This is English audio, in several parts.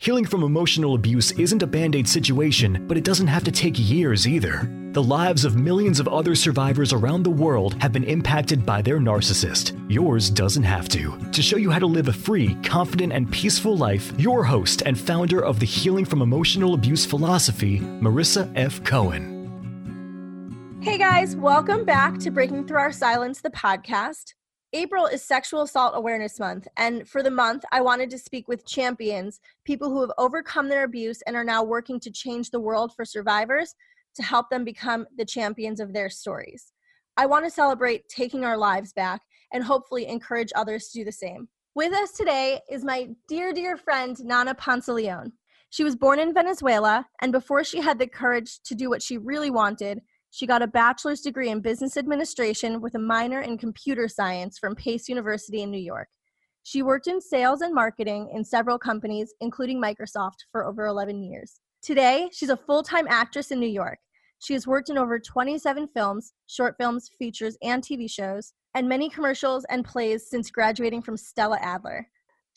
Healing from emotional abuse isn't a band aid situation, but it doesn't have to take years either. The lives of millions of other survivors around the world have been impacted by their narcissist. Yours doesn't have to. To show you how to live a free, confident, and peaceful life, your host and founder of the Healing from Emotional Abuse philosophy, Marisa F. Cohen. Hey guys, welcome back to Breaking Through Our Silence, the podcast. April is Sexual Assault Awareness Month, and for the month, I wanted to speak with champions, people who have overcome their abuse and are now working to change the world for survivors to help them become the champions of their stories. I want to celebrate taking our lives back and hopefully encourage others to do the same. With us today is my dear, dear friend, Nana Pantaleon. She was born in Venezuela, and before she had the courage to do what she really wanted, she got a bachelor's degree in business administration with a minor in computer science from Pace University in New York. She worked in sales and marketing in several companies, including Microsoft, for over 11 years. Today, she's a full time actress in New York. She has worked in over 27 films, short films, features, and TV shows, and many commercials and plays since graduating from Stella Adler.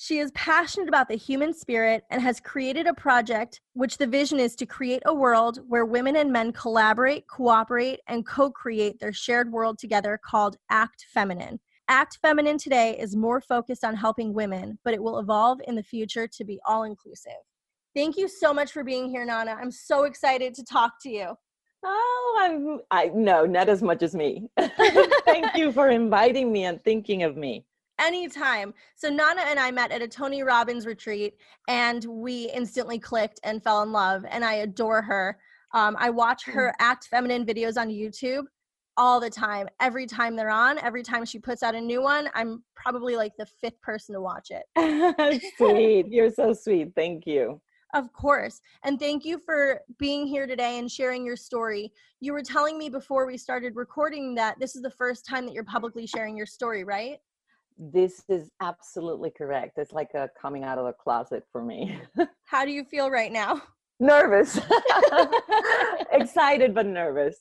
She is passionate about the human spirit and has created a project which the vision is to create a world where women and men collaborate, cooperate, and co create their shared world together called Act Feminine. Act Feminine today is more focused on helping women, but it will evolve in the future to be all inclusive. Thank you so much for being here, Nana. I'm so excited to talk to you. Oh, I'm I no, not as much as me. Thank you for inviting me and thinking of me anytime. So Nana and I met at a Tony Robbins retreat and we instantly clicked and fell in love and I adore her. Um, I watch her act feminine videos on YouTube all the time. Every time they're on, every time she puts out a new one, I'm probably like the fifth person to watch it. sweet. You're so sweet. Thank you. Of course. And thank you for being here today and sharing your story. You were telling me before we started recording that this is the first time that you're publicly sharing your story, right? This is absolutely correct. It's like a coming out of the closet for me. How do you feel right now? Nervous. Excited but nervous.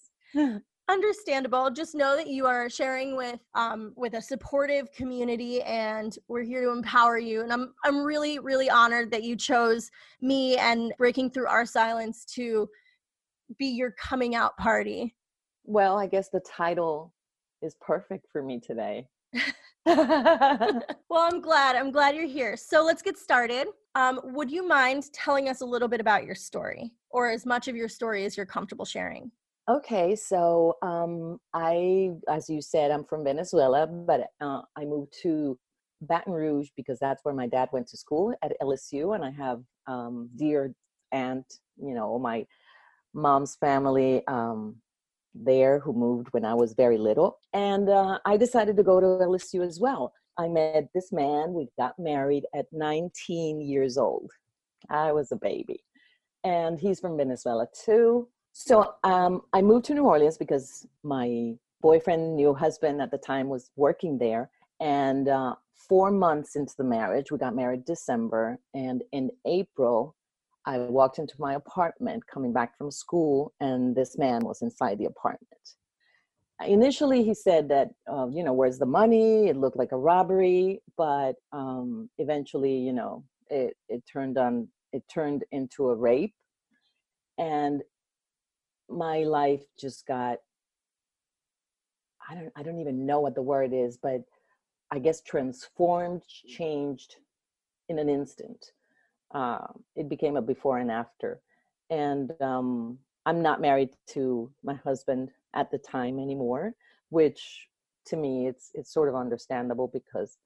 Understandable. Just know that you are sharing with um, with a supportive community, and we're here to empower you. And I'm I'm really really honored that you chose me and breaking through our silence to be your coming out party. Well, I guess the title is perfect for me today. well, I'm glad. I'm glad you're here. So let's get started. Um, would you mind telling us a little bit about your story, or as much of your story as you're comfortable sharing? Okay, so um, I, as you said, I'm from Venezuela, but uh, I moved to Baton Rouge because that's where my dad went to school at LSU, and I have um, dear aunt, you know, my mom's family um, there who moved when I was very little. And uh, I decided to go to LSU as well. I met this man. We got married at 19 years old. I was a baby. And he's from Venezuela too. So um, I moved to New Orleans because my boyfriend, new husband at the time, was working there. And uh, four months into the marriage, we got married December. And in April, I walked into my apartment coming back from school, and this man was inside the apartment. Initially, he said that, uh, you know, where's the money? It looked like a robbery, but um, eventually, you know, it, it turned on, it turned into a rape, and my life just got, I don't, I don't even know what the word is, but I guess transformed, changed in an instant uh, it became a before and after. And um, I'm not married to my husband at the time anymore, which to me it's it's sort of understandable because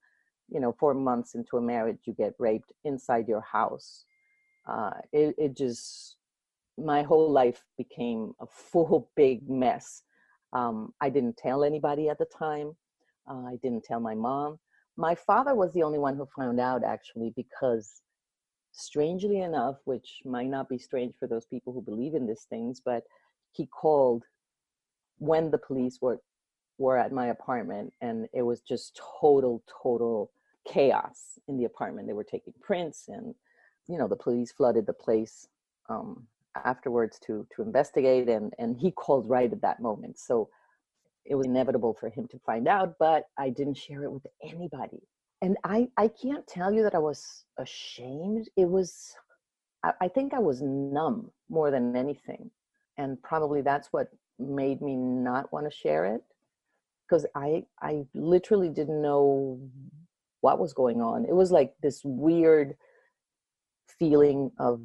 you know four months into a marriage you get raped inside your house. Uh, it, it just my whole life became a full big mess. Um, I didn't tell anybody at the time. Uh, I didn't tell my mom. My father was the only one who found out actually because strangely enough, which might not be strange for those people who believe in these things, but he called when the police were were at my apartment and it was just total total chaos in the apartment. They were taking prints, and you know the police flooded the place um, afterwards to to investigate, and and he called right at that moment. So it was inevitable for him to find out, but I didn't share it with anybody. And I I can't tell you that I was ashamed. It was I, I think I was numb more than anything, and probably that's what made me not want to share it because I I literally didn't know what was going on. It was like this weird feeling of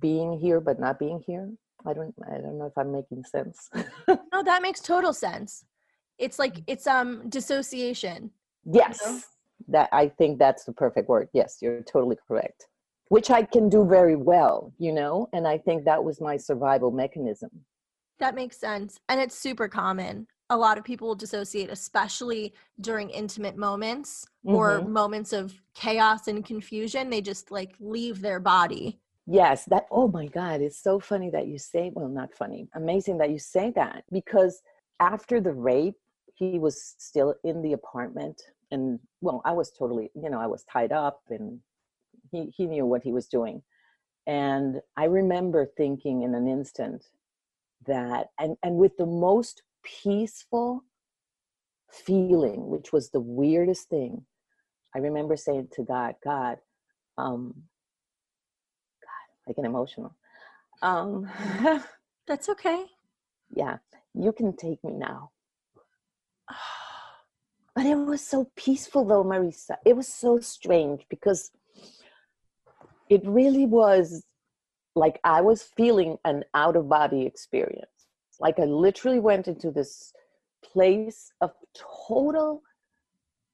being here but not being here. I don't I don't know if I'm making sense. no, that makes total sense. It's like it's um dissociation. Yes. You know? That I think that's the perfect word. Yes, you're totally correct. Which I can do very well, you know, and I think that was my survival mechanism. That makes sense. And it's super common a lot of people will dissociate, especially during intimate moments mm-hmm. or moments of chaos and confusion. They just like leave their body. Yes, that, oh my God, it's so funny that you say, well, not funny, amazing that you say that because after the rape, he was still in the apartment. And well, I was totally, you know, I was tied up and he, he knew what he was doing. And I remember thinking in an instant that, and, and with the most peaceful feeling, which was the weirdest thing. I remember saying to God, God, um, God, I get emotional. Um, That's okay. Yeah, you can take me now. But it was so peaceful, though, Marisa. It was so strange because it really was like I was feeling an out of body experience. Like I literally went into this place of total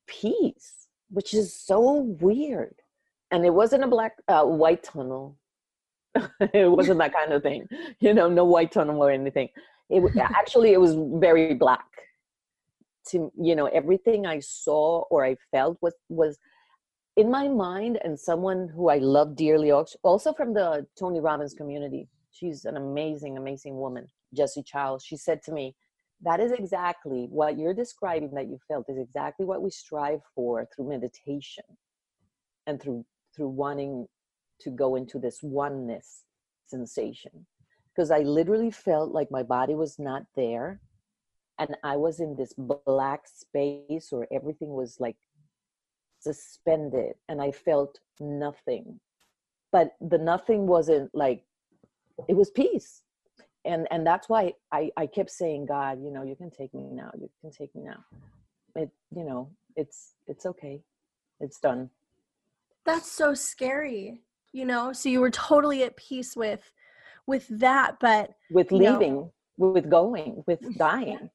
peace, which is so weird. And it wasn't a black, uh, white tunnel. it wasn't that kind of thing, you know, no white tunnel or anything. It actually it was very black. To you know, everything I saw or I felt was was in my mind, and someone who I love dearly, also from the Tony Robbins community. She's an amazing, amazing woman. Jesse Childs, she said to me, that is exactly what you're describing that you felt is exactly what we strive for through meditation and through through wanting to go into this oneness sensation because i literally felt like my body was not there and i was in this black space or everything was like suspended and i felt nothing but the nothing wasn't like it was peace and and that's why I I kept saying, God, you know, you can take me now. You can take me now. It you know, it's it's okay. It's done. That's so scary. You know, so you were totally at peace with with that, but with leaving, know, with going, with dying.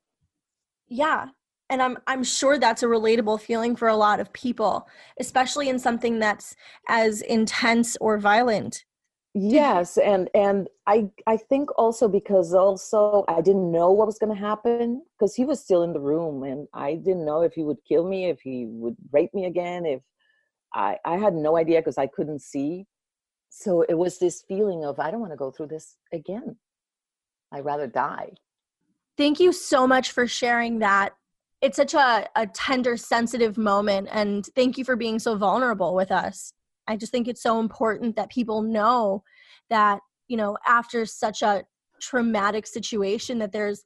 Yeah. And I'm I'm sure that's a relatable feeling for a lot of people, especially in something that's as intense or violent. Yes and and i i think also because also i didn't know what was going to happen because he was still in the room and i didn't know if he would kill me if he would rape me again if i i had no idea because i couldn't see. So it was this feeling of i don't want to go through this again. I'd rather die thank you so much for sharing that it's such a, a tender sensitive moment and thank you for being so vulnerable with us I just think it's so important that people know that, you know, after such a traumatic situation that there's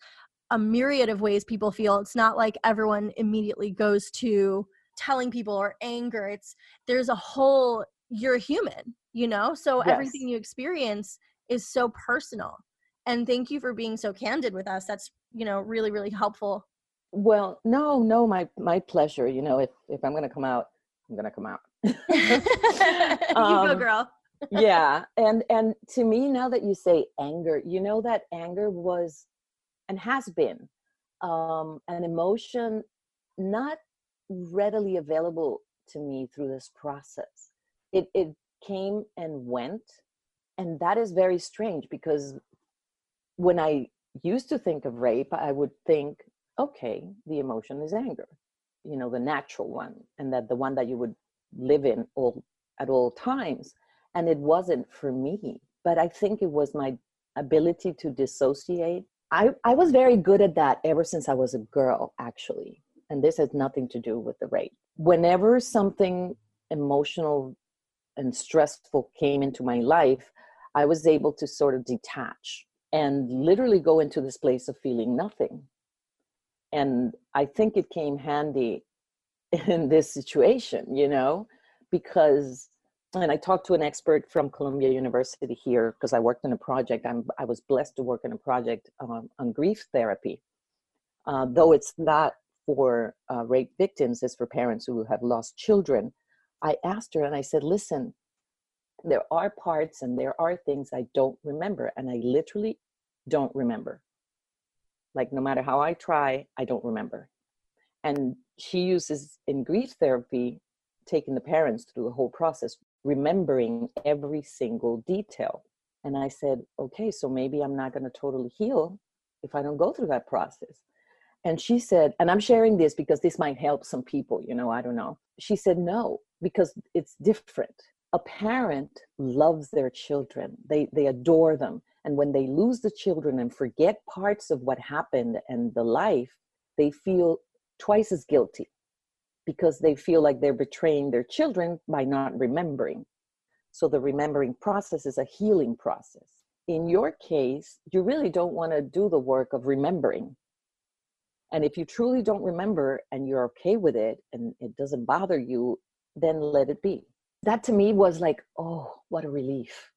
a myriad of ways people feel. It's not like everyone immediately goes to telling people or anger. It's there's a whole you're human, you know? So yes. everything you experience is so personal. And thank you for being so candid with us. That's, you know, really really helpful. Well, no, no, my my pleasure. You know, if if I'm going to come out, I'm going to come out. you um, go, girl. yeah, and and to me, now that you say anger, you know that anger was and has been um, an emotion not readily available to me through this process. It it came and went, and that is very strange because when I used to think of rape, I would think, okay, the emotion is anger, you know, the natural one, and that the one that you would live in all at all times and it wasn't for me but i think it was my ability to dissociate. I i was very good at that ever since i was a girl actually and this has nothing to do with the rape. Whenever something emotional and stressful came into my life, I was able to sort of detach and literally go into this place of feeling nothing. And I think it came handy in this situation, you know, because and I talked to an expert from Columbia University here because I worked in a project. I'm, I was blessed to work in a project um, on grief therapy. Uh, though it's not for uh, rape victims, it's for parents who have lost children. I asked her and I said, listen, there are parts and there are things I don't remember, and I literally don't remember. Like, no matter how I try, I don't remember. And she uses in grief therapy, taking the parents through the whole process, remembering every single detail. And I said, okay, so maybe I'm not going to totally heal if I don't go through that process. And she said, and I'm sharing this because this might help some people, you know, I don't know. She said, no, because it's different a parent loves their children they they adore them and when they lose the children and forget parts of what happened and the life they feel twice as guilty because they feel like they're betraying their children by not remembering. So the remembering process is a healing process. In your case you really don't want to do the work of remembering. And if you truly don't remember and you're okay with it and it doesn't bother you then let it be. That to me was like, oh, what a relief.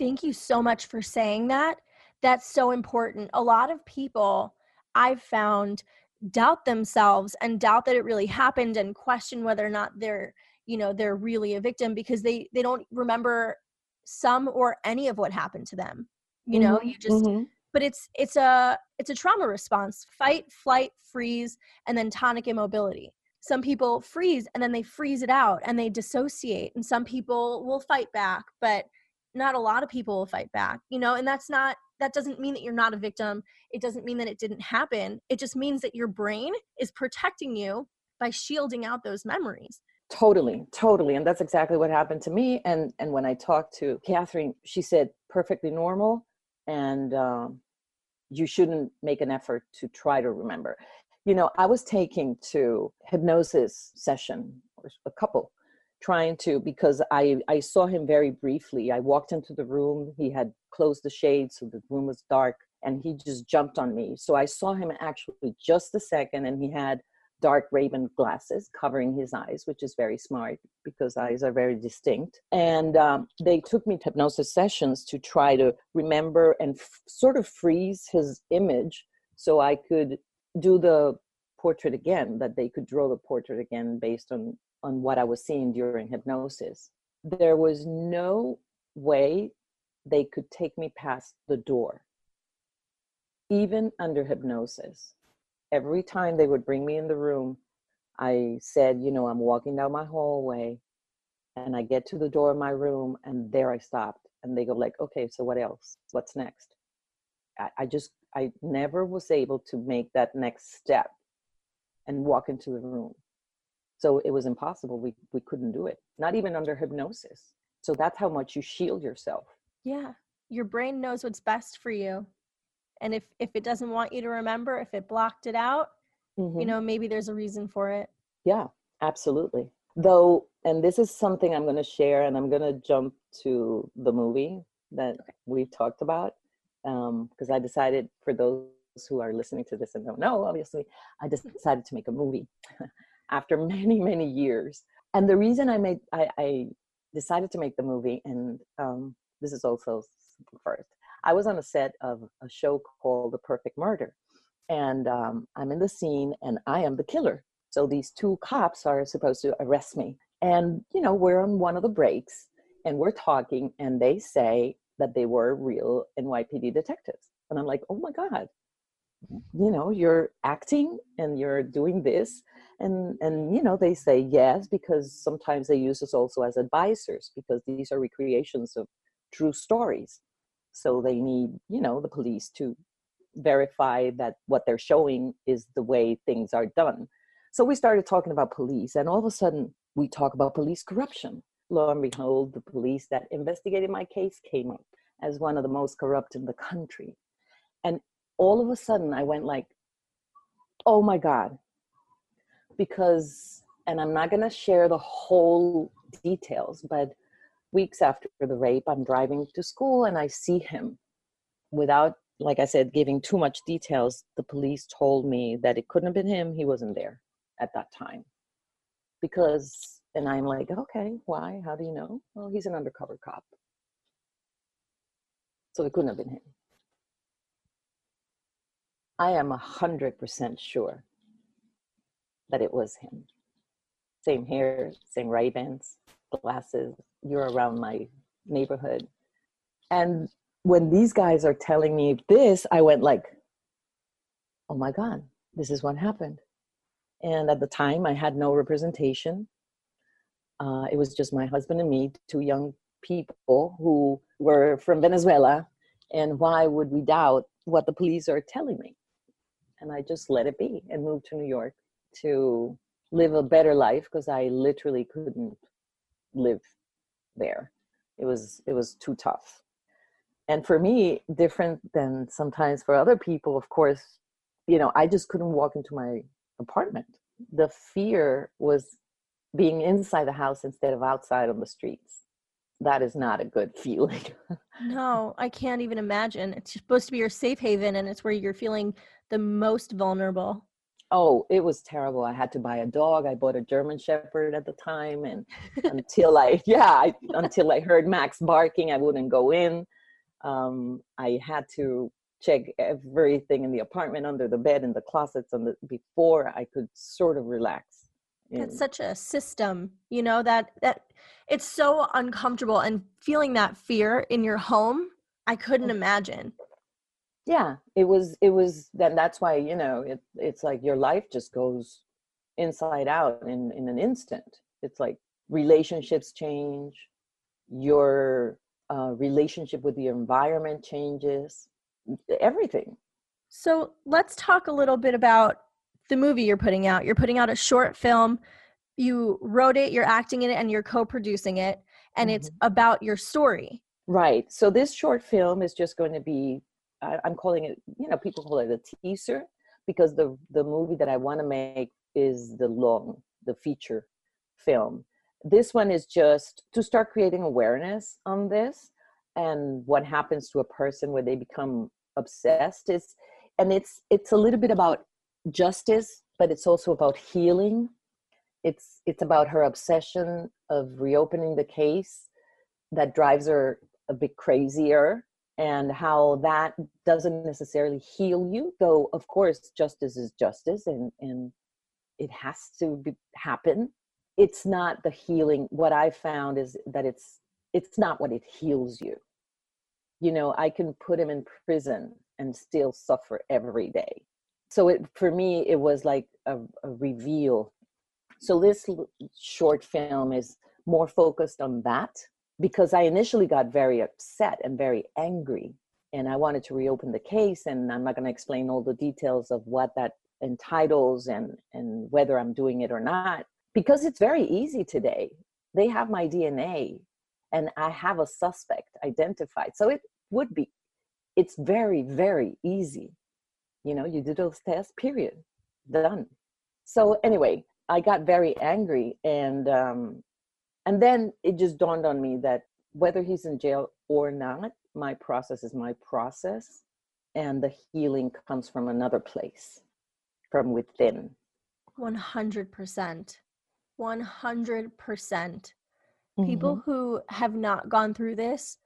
Thank you so much for saying that. That's so important. A lot of people I've found doubt themselves and doubt that it really happened and question whether or not they're, you know, they're really a victim because they they don't remember some or any of what happened to them. You know, mm-hmm. you just mm-hmm. but it's it's a it's a trauma response, fight, flight, freeze and then tonic immobility some people freeze and then they freeze it out and they dissociate and some people will fight back but not a lot of people will fight back you know and that's not that doesn't mean that you're not a victim. It doesn't mean that it didn't happen. It just means that your brain is protecting you by shielding out those memories. Totally totally and that's exactly what happened to me and and when i talked to catherine she said perfectly normal and um, you shouldn't make an effort to try to remember. You know i was taking to hypnosis session a couple trying to because i i saw him very briefly. I walked into the room. He had closed the shades so the room was dark and he just jumped on me. So i saw him actually just a second and he had dark Ray-Ban glasses covering his eyes which is very smart because eyes are very distinct. And um, they took me to hypnosis sessions to try to remember and f- sort of freeze his image so i could do the portrait again that they could draw the portrait again based on on what i was seeing during hypnosis. There was no way they could take me past the door. Even under hypnosis. Every time they would bring me in the room i said you know i'm walking down my hallway and i get to the door of my room and there i stopped. And they go like okay so what else? What's next? I, I just I never was able to make that next step and walk into the room. So it was impossible. We we couldn't do it. Not even under hypnosis. So that's how much you shield yourself. Yeah. Your brain knows what's best for you. And if if it doesn't want you to remember, if it blocked it out, mm-hmm. you know, maybe there's a reason for it. Yeah, absolutely. Though and this is something I'm going to share and I'm going to jump to the movie that okay. we've talked about because um, I decided for those who are listening to this and don't know, obviously, I just decided to make a movie after many, many years. And the reason I made, I, I decided to make the movie, and um, this is also first, I was on a set of a show called The Perfect Murder. And um, I'm in the scene and I am the killer. So these two cops are supposed to arrest me. And, you know, we're on one of the breaks and we're talking, and they say, that they were real NYPD detectives. And I'm like, oh my God, you know, you're acting and you're doing this. And, and you know, they say yes, because sometimes they use us also as advisors because these are recreations of true stories. So they need, you know, the police to verify that what they're showing is the way things are done. So we started talking about police, and all of a sudden we talk about police corruption lo and behold, the police that investigated my case came up as one of the most corrupt in the country. And all of a sudden, I went like, oh my God. Because and i'm not going to share the whole details but weeks after the rape i'm driving to school and i see him without like i said giving too much details. The police told me that it couldn't have been him. He wasn't there at that time because and i'm like okay why? How do you know? Well he's an undercover cop. So it couldn't have been him. I am a hundred percent sure that it was him. Same hair same ray-bans glasses you're around my neighborhood. And when these guys are telling me this i went like oh my god this is what happened. And at the time i had no representation. Uh, it was just my husband and me two young people who were from venezuela. And why would we doubt what the police are telling me? And i just let it be and moved to new york to live a better life because i literally couldn't live there. It was it was too tough. And for me different than sometimes for other people of course you know i just couldn't walk into my apartment. The fear was being inside the house instead of outside on the streets. That is not a good feeling. No i can't even imagine. It's supposed to be your safe haven and it's where you're feeling the most vulnerable oh it was terrible i had to buy a dog i bought a german shepherd at the time and until i yeah I, until i heard max barking i wouldn't go in um, i had to check everything in the apartment under the bed in the closets and the, before i could sort of relax it's such a system you know that that it's so uncomfortable and feeling that fear in your home i couldn't mm. imagine yeah it was it was then that's why you know it, it's like your life just goes inside out in in an instant. It's like relationships change your uh, relationship with the environment changes everything. So let's talk a little bit about the movie you're putting out. You're putting out a short film. You wrote it you're acting in it and you're co-producing it and mm-hmm. it's about your story. Right. So this short film is just going to be I, am calling it, you know, people call it a teaser because the the movie that I want to make is the long, the feature film. This one is just to start creating awareness on this and what happens to a person when they become obsessed is and it's it's a little bit about justice but it's also about healing it's it's about her obsession of reopening the case that drives her a bit crazier and how that doesn't necessarily heal you though of course justice is justice and and it has to be, happen. It's not the healing. What i found is that it's it's not what it heals you. You know i can put him in prison and still suffer every day. So it for me it was like a, a reveal. So this short film is more focused on that because I initially got very upset and very angry. And I wanted to reopen the case. And I'm not going to explain all the details of what that entitles and, and whether I'm doing it or not, because it's very easy today. They have my DNA and I have a suspect identified. So it would be, it's very, very easy. You know, you do those tests, period, done. So anyway, I got very angry and um, and then it just dawned on me that whether he's in jail or not my process is my process and the healing comes from another place from within. 100% 100%. People mm-hmm. who have not gone through this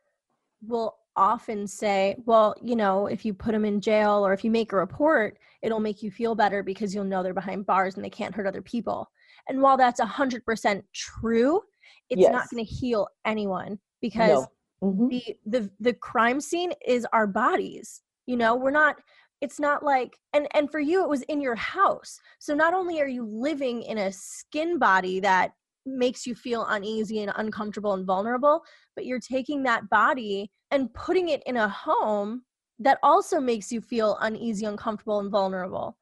will often say well you know if you put them in jail or if you make a report it'll make you feel better because you'll know they're behind bars and they can't hurt other people. And while that's 100% true it's yes. not going to heal anyone because no. mm-hmm. the the the crime scene is our bodies you know we're not it's not like and and for you it was in your house so not only are you living in a skin body that makes you feel uneasy and uncomfortable and vulnerable but you're taking that body and putting it in a home that also makes you feel uneasy uncomfortable and vulnerable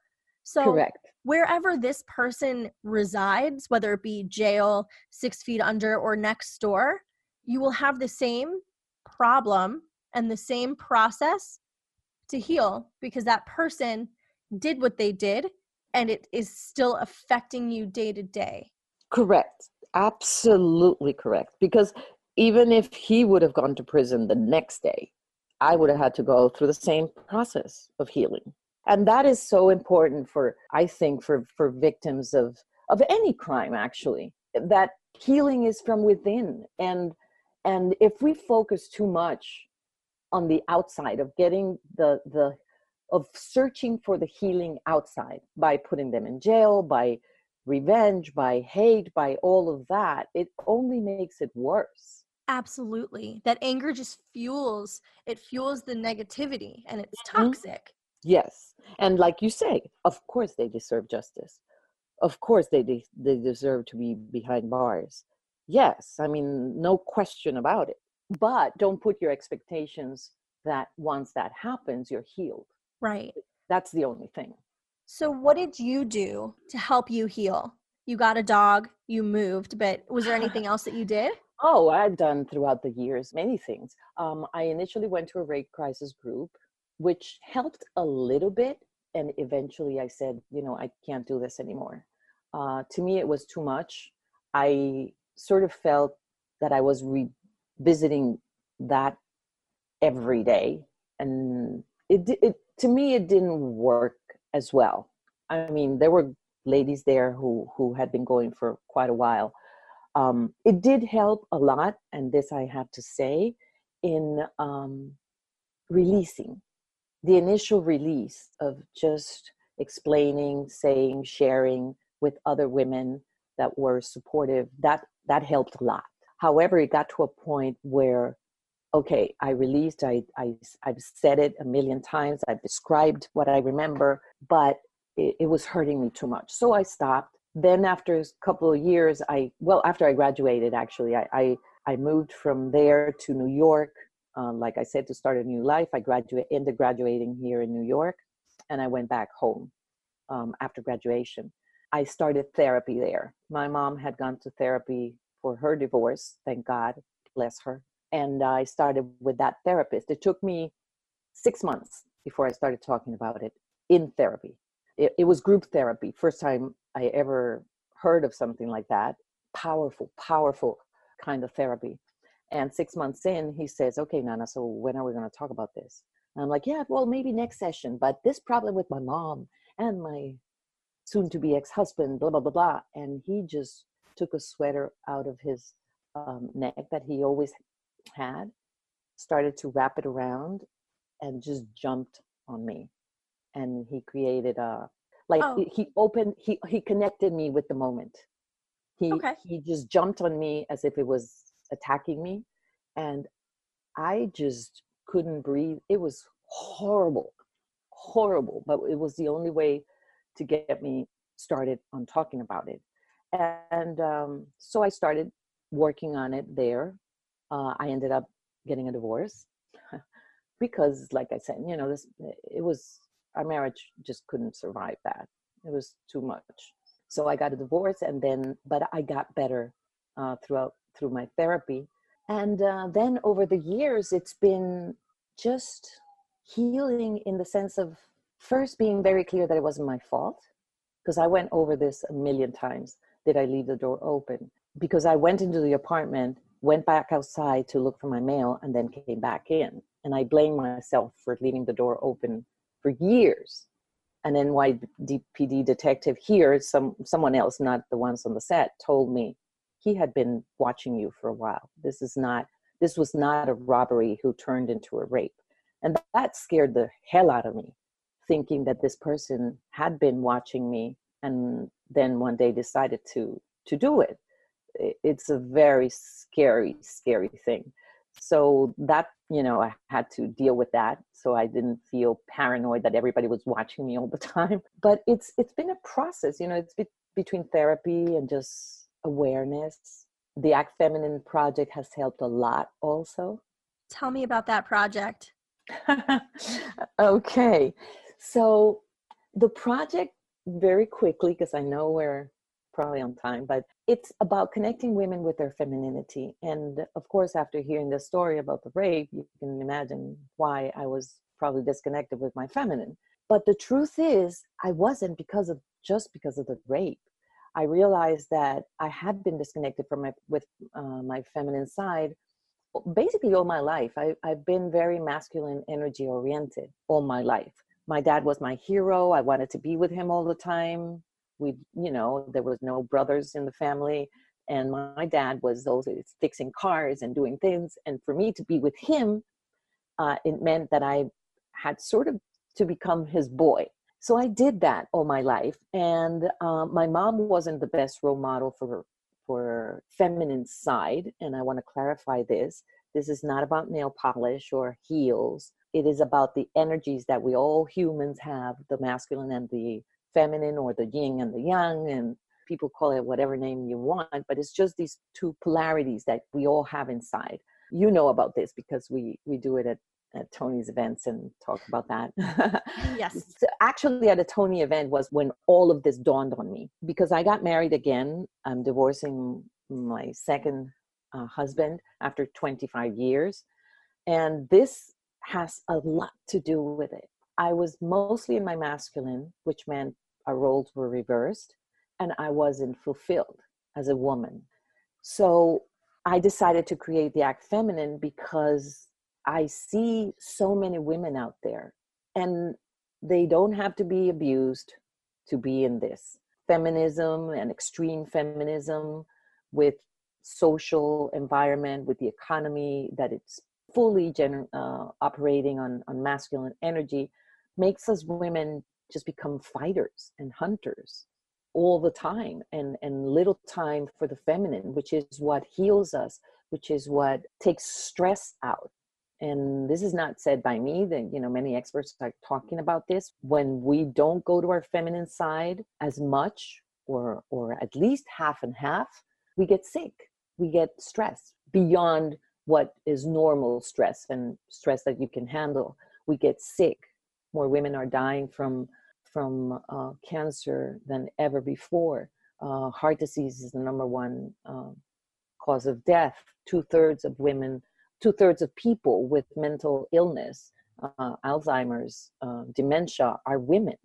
so correct wherever this person resides, whether it be jail, six feet under, or next door, you will have the same problem and the same process to heal because that person did what they did and it is still affecting you day to day. Correct. Absolutely correct. Because even if he would have gone to prison the next day, I would have had to go through the same process of healing. And that is so important for, I think, for, for victims of, of any crime, actually, that healing is from within. And, and if we focus too much on the outside of getting the, the, of searching for the healing outside by putting them in jail, by revenge, by hate, by all of that, it only makes it worse. Absolutely. That anger just fuels it fuels the negativity and it's mm-hmm. toxic. Yes. And like you say, of course they deserve justice. Of course they de- they deserve to be behind bars. Yes, I mean no question about it. But don't put your expectations that once that happens you're healed. Right. That's the only thing. So, what did you do to help you heal? You got a dog, you moved, but was there anything else that you did? Oh, I've done throughout the years many things. Um, I initially went to a rape crisis group, which helped a little bit. And eventually I said, you know, I can't do this anymore. Uh, to me, it was too much. I sort of felt that I was revisiting that every day. And it, it to me, it didn't work as well. I mean, there were ladies there who who had been going for quite a while. Um, it did help a lot, and this I have to say, in um, releasing the initial release of just explaining, saying, sharing with other women that were supportive. That that helped a lot. However, it got to a point where okay, I released, I, I, I've said it a million times, I've described what I remember, but it, it, was hurting me too much. So I stopped. Then after a couple of years, I, well, after I graduated, actually, I, I, I moved from there to New York, um, like I said, to start a new life. I graduated, ended graduating here in New York, and I went back home um, after graduation. I started therapy there. My mom had gone to therapy for her divorce, thank God, bless her and I started with that therapist. It took me six months before I started talking about it in therapy. It, it, was group therapy, first time I ever heard of something like that. Powerful, powerful kind of therapy. And six months in, he says, Okay, Nana, so when are we going to talk about this? And I'm like, Yeah, well, maybe next session, but this problem with my mom and my soon to be ex husband, blah, blah, blah, blah. And he just took a sweater out of his um, neck that he always had started to wrap it around and just jumped on me and he created a like oh. he opened he he connected me with the moment he okay. he just jumped on me as if it was attacking me and i just couldn't breathe it was horrible horrible but it was the only way to get me started on talking about it and um, so i started working on it there uh, I ended up getting a divorce because, like I said, you know, this it was our marriage just couldn't survive that. It was too much. So I got a divorce, and then, but I got better uh, throughout through my therapy, and uh, then over the years, it's been just healing in the sense of first being very clear that it wasn't my fault because I went over this a million times. Did I leave the door open? Because I went into the apartment went back outside to look for my mail, and then came back in. And I blame myself for leaving the door open for years. An NYPD detective here, some someone else, not the ones on the set, told me he had been watching you for a while. This is not this was not a robbery who turned into a rape. And that scared the hell out of me, thinking that this person had been watching me and then one day decided to to do it it's a very scary scary thing so that you know i had to deal with that so i didn't feel paranoid that everybody was watching me all the time but it's it's been a process you know it's be- between therapy and just awareness the act feminine project has helped a lot also tell me about that project okay so the project very quickly because i know we're probably on time, but it's about connecting women with their femininity. And of course, after hearing the story about the rape, you can imagine why I was probably disconnected with my feminine. but the truth is i wasn't because of just because of the rape i realized that i had been disconnected from my with uh, my feminine side basically all my life. I, i've been very masculine energy oriented all my life. My dad was my hero. I wanted to be with him all the time. We you know there was no brothers in the family and my dad was always fixing cars and doing things and for me to be with him uh, it meant that i had sort of to become his boy so i did that all my life and uh, my mom wasn't the best role model for for feminine side and i want to clarify this. This is not about nail polish or heels. It is about the energies that we all humans have the masculine and the feminine or the yin and the yang and people call it whatever name you want but it's just these two polarities that we all have inside. You know about this because we we do it at, at tony's events and talk about that. Yes. So actually at a tony event was when all of this dawned on me because i got married again. I'm divorcing my second uh, husband after 25 years and this has a lot to do with it. I was mostly in my masculine which meant our roles were reversed and I wasn't fulfilled as a woman. So I decided to create the Act Feminine because I see so many women out there and they don't have to be abused to be in this. Feminism and extreme feminism with social environment, with the economy that it's fully uh, operating on, on masculine energy makes us women just become fighters and hunters all the time and and little time for the feminine which is what heals us which is what takes stress out and this is not said by me that you know many experts are talking about this when we don't go to our feminine side as much or or at least half and half we get sick we get stress beyond what is normal stress and stress that you can handle we get sick more women are dying from from uh, cancer than ever before. Uh, heart disease is the number one uh, cause of death. Two thirds of women, two thirds of people with mental illness, uh, Alzheimer's, uh, dementia are women.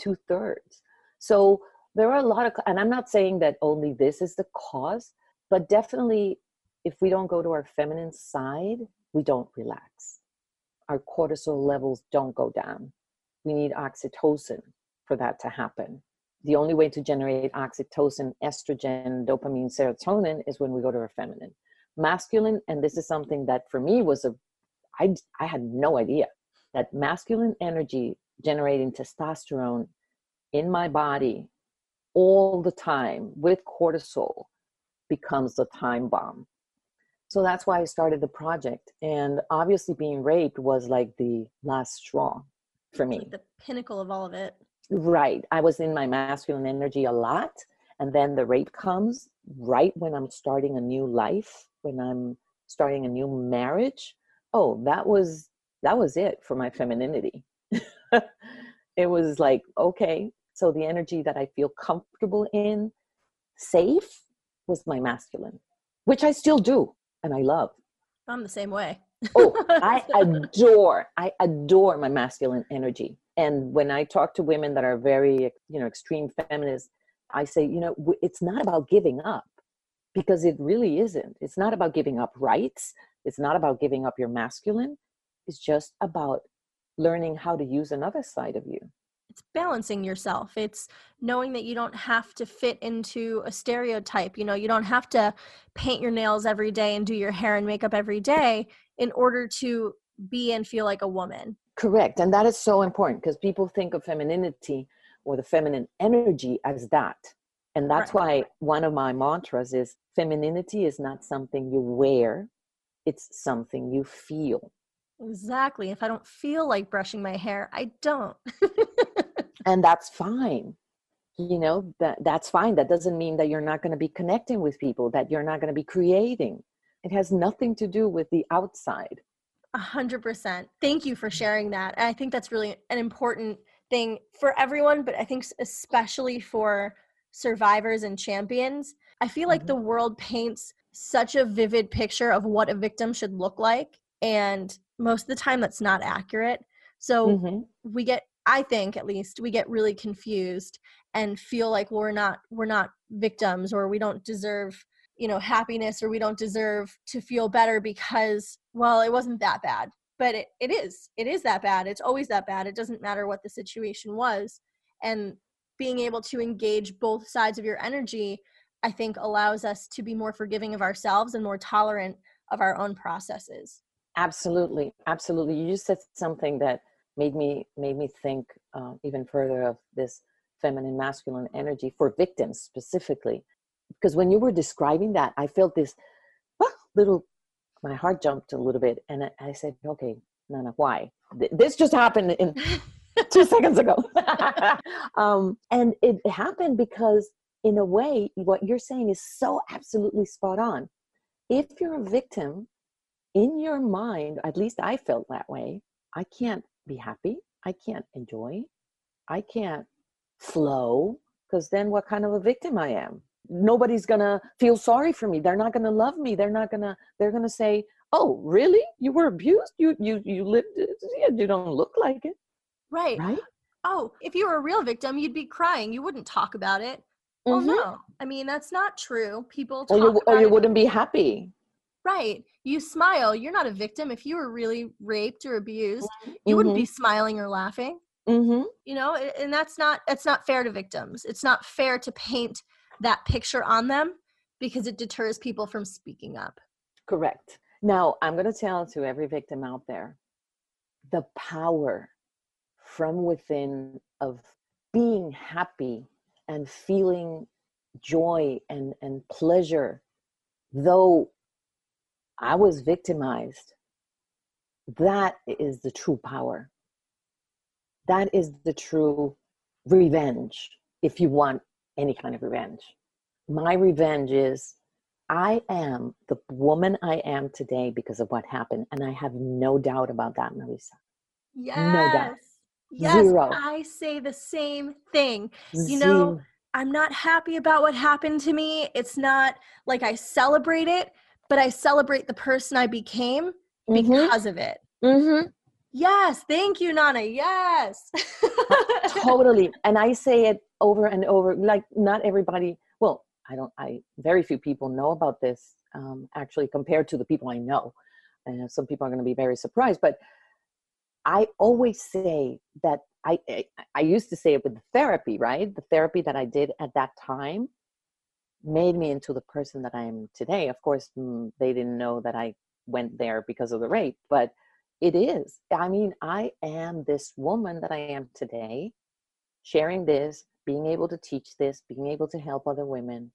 Two thirds. So there are a lot of, and I'm not saying that only this is the cause, but definitely if we don't go to our feminine side, we don't relax. Our cortisol levels don't go down we need oxytocin for that to happen. The only way to generate oxytocin, estrogen, dopamine, serotonin is when we go to our feminine. Masculine, and this is something that for me was a, I, I had no idea that masculine energy generating testosterone in my body all the time with cortisol becomes the time bomb. So that's why I started the project. And obviously, being raped was like the last straw for me. Like the pinnacle of all of it. Right. I was in my masculine energy a lot. And then the rape comes right when I'm starting a new life, when I'm starting a new marriage. Oh, that was that was it for my femininity. it was like, okay, so the energy that I feel comfortable in, safe, was my masculine, which I still do and I love. I'm the same way oh, I adore, I adore my masculine energy. And when I talk to women that are very, you know, extreme feminists, I say, you know, it's not about giving up because it really isn't. It's not about giving up rights. It's not about giving up your masculine. It's just about learning how to use another side of you it's balancing yourself it's knowing that you don't have to fit into a stereotype you know you don't have to paint your nails every day and do your hair and makeup every day in order to be and feel like a woman correct and that is so important because people think of femininity or the feminine energy as that and that's right. why one of my mantras is femininity is not something you wear it's something you feel Exactly. If I don't feel like brushing my hair, I don't. and that's fine. You know, that that's fine. That doesn't mean that you're not going to be connecting with people, that you're not going to be creating. It has nothing to do with the outside. A hundred percent. Thank you for sharing that. I think that's really an important thing for everyone, but I think especially for survivors and champions. I feel like mm-hmm. the world paints such a vivid picture of what a victim should look like. And most of the time that's not accurate so mm-hmm. we get I think at least we get really confused and feel like we're not we're not victims or we don't deserve you know happiness or we don't deserve to feel better because well it wasn't that bad but it, it is it is that bad it's always that bad it doesn't matter what the situation was and being able to engage both sides of your energy i think allows us to be more forgiving of ourselves and more tolerant of our own processes. Absolutely absolutely you just said something that made me made me think uh, even further of this feminine masculine energy for victims specifically because when you were describing that i felt this ah, little my heart jumped a little bit and i said okay nana why? This just happened in two seconds ago. Um, and it happened because in a way what you're saying is so absolutely spot on. If you're a victim in your mind at least i felt that way i can't be happy i can't enjoy i can't flow because then what kind of a victim i am nobody's gonna feel sorry for me. They're not gonna love me. They're not gonna they're gonna say oh really? You were abused? You you you lived you don't look like it. Right. Right? Oh if you were a real victim you'd be crying. You wouldn't talk about it. Mm-hmm. no. I mean that's not true. People or you, or you wouldn't be happy. Right. You smile. You're not a victim. If you were really raped or abused mm-hmm. you wouldn't be mm-hmm. smiling or laughing. Mm-hmm. you know and that's not it's not fair to victims. It's not fair to paint that picture on them because it deters people from speaking up. Correct. Now, I'm going to tell to every victim out there the power from within of being happy and feeling joy and, and pleasure, though I was victimized. That is the true power. That is the true revenge, if you want any kind of revenge. My revenge is I am the woman I am today because of what happened. And I have no doubt about that, Marisa. Yes. No doubt. Yes. Zero. I say the same thing. You know, I'm not happy about what happened to me. It's not like I celebrate it, but I celebrate the person I became mm-hmm. because of it. Mm-hmm. Yes, thank you, Nana. Yes. totally. And I say it over and over. Like not everybody. Well, I don't. I very few people know about this. Um, actually, compared to the people I know, and some people are going to be very surprised. But I always say that I, I I used to say it with the therapy, right? The therapy that I did at that time made me into the person that I am today. Of course, mm, they didn't know that I went there because of the rape, but it is. I mean, I am this woman that I am today, sharing this, being able to teach this, being able to help other women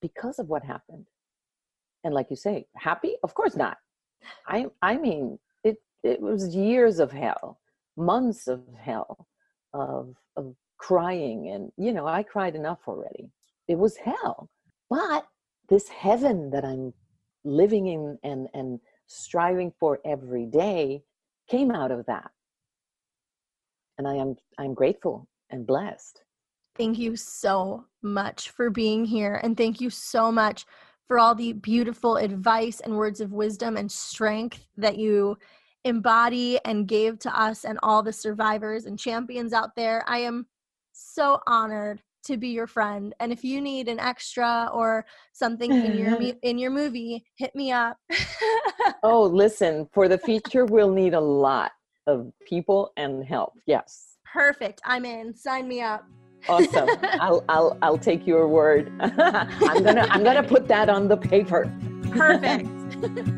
because of what happened. And like you say, happy? Of course not. I I mean, it it was years of hell, months of hell, of of crying and you know, I cried enough already. It was hell. But this heaven that I'm living in and and striving for every day came out of that. And i am i'm grateful and blessed. Thank you so much for being here and thank you so much for all the beautiful advice and words of wisdom and strength that you embody and gave to us and all the survivors and champions out there. I am so honored to be your friend and if you need an extra or something in your mm-hmm. in your movie hit me up. Oh listen for the feature we'll need a lot of people and help yes. Perfect i'm in sign me up. Awesome i'll i'll i'll take your word. I'm gonna i'm gonna put that on the paper. Perfect